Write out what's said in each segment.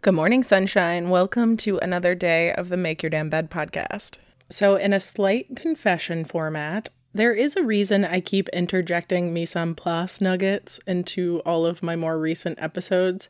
Good morning, sunshine. Welcome to another day of the Make Your Damn Bed podcast. So, in a slight confession format, there is a reason I keep interjecting mise en place nuggets into all of my more recent episodes.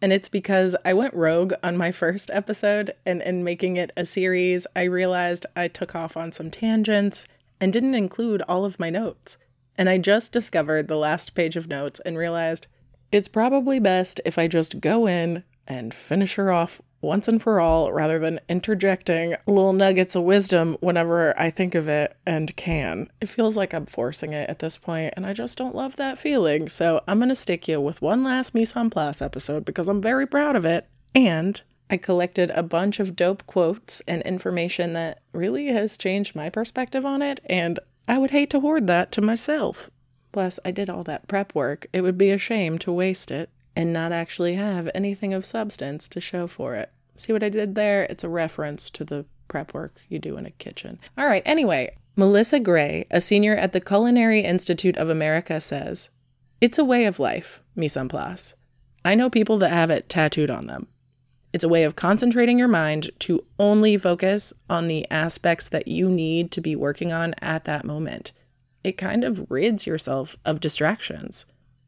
And it's because I went rogue on my first episode, and in making it a series, I realized I took off on some tangents and didn't include all of my notes. And I just discovered the last page of notes and realized it's probably best if I just go in, and finish her off once and for all rather than interjecting little nuggets of wisdom whenever I think of it and can. It feels like I'm forcing it at this point, and I just don't love that feeling. So I'm going to stick you with one last Mise en Place episode because I'm very proud of it. And I collected a bunch of dope quotes and information that really has changed my perspective on it, and I would hate to hoard that to myself. Plus, I did all that prep work. It would be a shame to waste it and not actually have anything of substance to show for it. See what I did there? It's a reference to the prep work you do in a kitchen. All right, anyway, Melissa Gray, a senior at the Culinary Institute of America, says, It's a way of life, mise en place. I know people that have it tattooed on them. It's a way of concentrating your mind to only focus on the aspects that you need to be working on at that moment. It kind of rids yourself of distractions.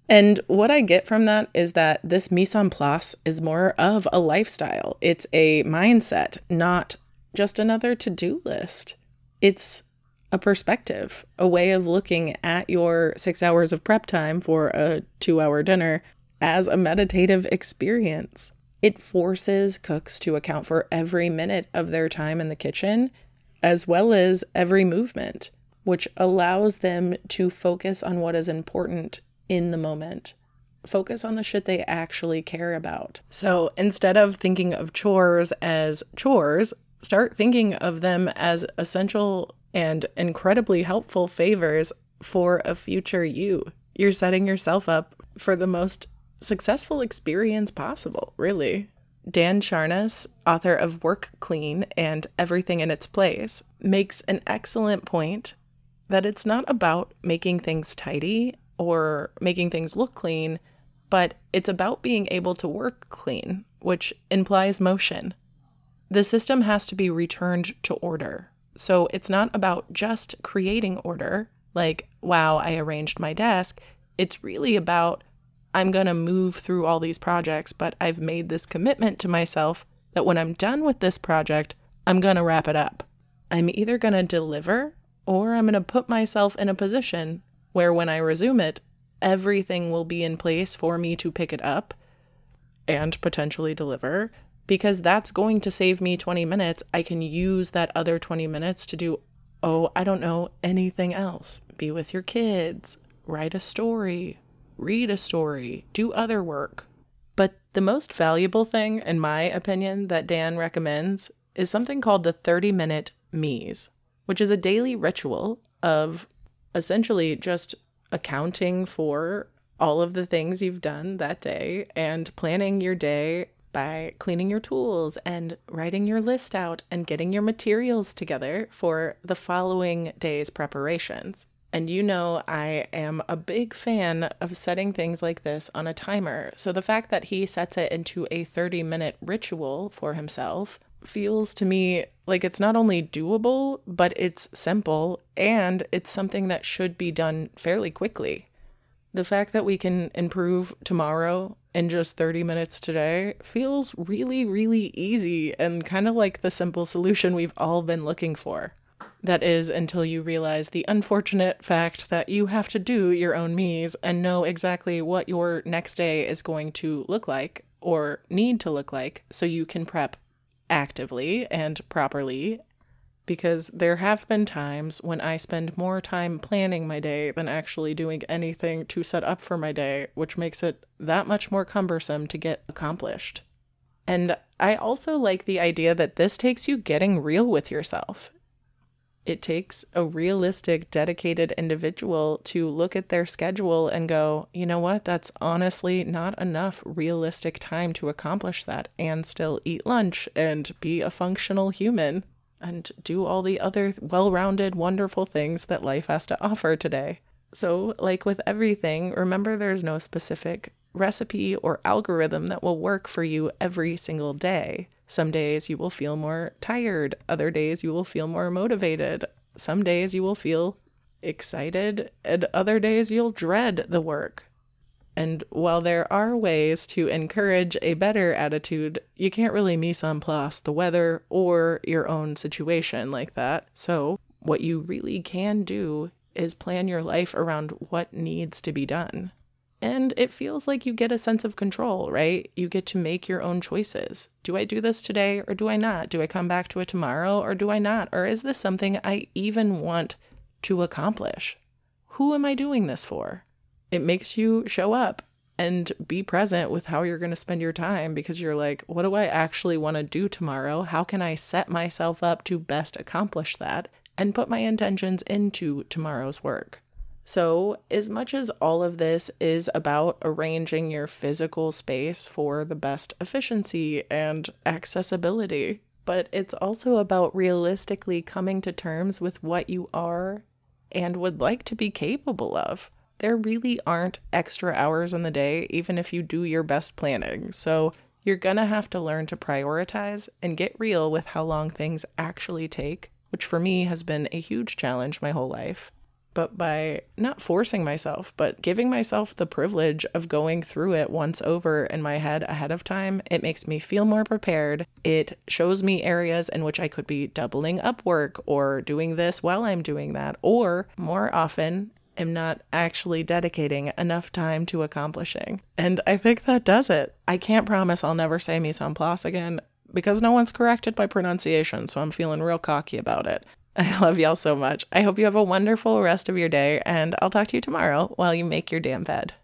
And what I get from that is that this mise en place is more of a lifestyle. It's a mindset, not just another to do list. It's a perspective, a way of looking at your six hours of prep time for a two hour dinner as a meditative experience. It forces cooks to account for every minute of their time in the kitchen, as well as every movement, which allows them to focus on what is important in the moment. Focus on the shit they actually care about. So instead of thinking of chores as chores, start thinking of them as essential and incredibly helpful favors for a future you. You're setting yourself up for the most successful experience possible, really. Dan Charnas, author of Work Clean and Everything in Its Place, makes an excellent point that it's not about making things tidy or making things look clean, but it's about being able to work clean, which implies motion. The system has to be returned to order. So it's not about just creating order, like, wow, I arranged my desk. It's really about, I'm going to move through all these projects, but I've made this commitment to myself that when I'm done with this project, I'm going to wrap it up. I'm either going to deliver or I'm going to put myself in a position where when I resume it, everything will be in place for me to pick it up and potentially deliver because that's going to save me 20 minutes. I can use that other 20 minutes to do, oh, I don't know, anything else. Be with your kids, write a story, read a story, do other work. But the most valuable thing, in my opinion, that Dan recommends is something called the 30 minute meeze, which is a daily ritual of essentially just accounting for all of the things you've done that day and planning your day by cleaning your tools and writing your list out and getting your materials together for the following day's preparations. And you know, I am a big fan of setting things like this on a timer. So the fact that he sets it into a 30 minute ritual for himself feels to me like it's not only doable, but it's simple and it's something that should be done fairly quickly. The fact that we can improve tomorrow in just 30 minutes today feels really, really easy and kind of like the simple solution we've all been looking for. That is until you realize the unfortunate fact that you have to do your own meeze and know exactly what your next day is going to look like or need to look like so you can prep actively and properly. Because there have been times when I spend more time planning my day than actually doing anything to set up for my day, which makes it that much more cumbersome to get accomplished. And I also like the idea that this takes you getting real with yourself it takes a realistic, dedicated individual to look at their schedule and go, you know what, that's honestly not enough realistic time to accomplish that and still eat lunch and be a functional human and do all the other well rounded, wonderful things that life has to offer today. So, like with everything, remember there's no specific recipe or algorithm that will work for you every single day. Some days you will feel more tired, other days you will feel more motivated. Some days you will feel excited, and other days you'll dread the work. And while there are ways to encourage a better attitude, you can't really mise en place the weather or your own situation like that. So, what you really can do is plan your life around what needs to be done. And it feels like you get a sense of control, right? You get to make your own choices. Do I do this today or do I not? Do I come back to it tomorrow or do I not? Or is this something I even want to accomplish? Who am I doing this for? It makes you show up and be present with how you're going to spend your time because you're like, what do I actually want to do tomorrow? How can I set myself up to best accomplish that and put my intentions into tomorrow's work? So, as much as all of this is about arranging your physical space for the best efficiency and accessibility, but it's also about realistically coming to terms with what you are and would like to be capable of. There really aren't extra hours in the day, even if you do your best planning. So, you're gonna have to learn to prioritize and get real with how long things actually take, which for me has been a huge challenge my whole life but by not forcing myself, but giving myself the privilege of going through it once over in my head ahead of time, it makes me feel more prepared. It shows me areas in which I could be doubling up work or doing this while I'm doing that, or more often, am not actually dedicating enough time to accomplishing. And I think that does it. I can't promise I'll never say mise en place again because no one's corrected my pronunciation, so I'm feeling real cocky about it. I love y'all so much. I hope you have a wonderful rest of your day, and I'll talk to you tomorrow while you make your damn bed.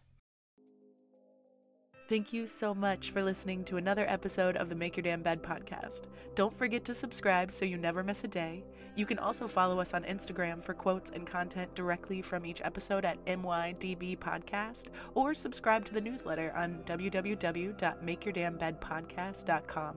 Thank you so much for listening to another episode of the Make Your Damn Bed podcast. Don't forget to subscribe so you never miss a day. You can also follow us on Instagram for quotes and content directly from each episode at MYDB Podcast or subscribe to the newsletter on www.makeyourdamnbedpodcast.com.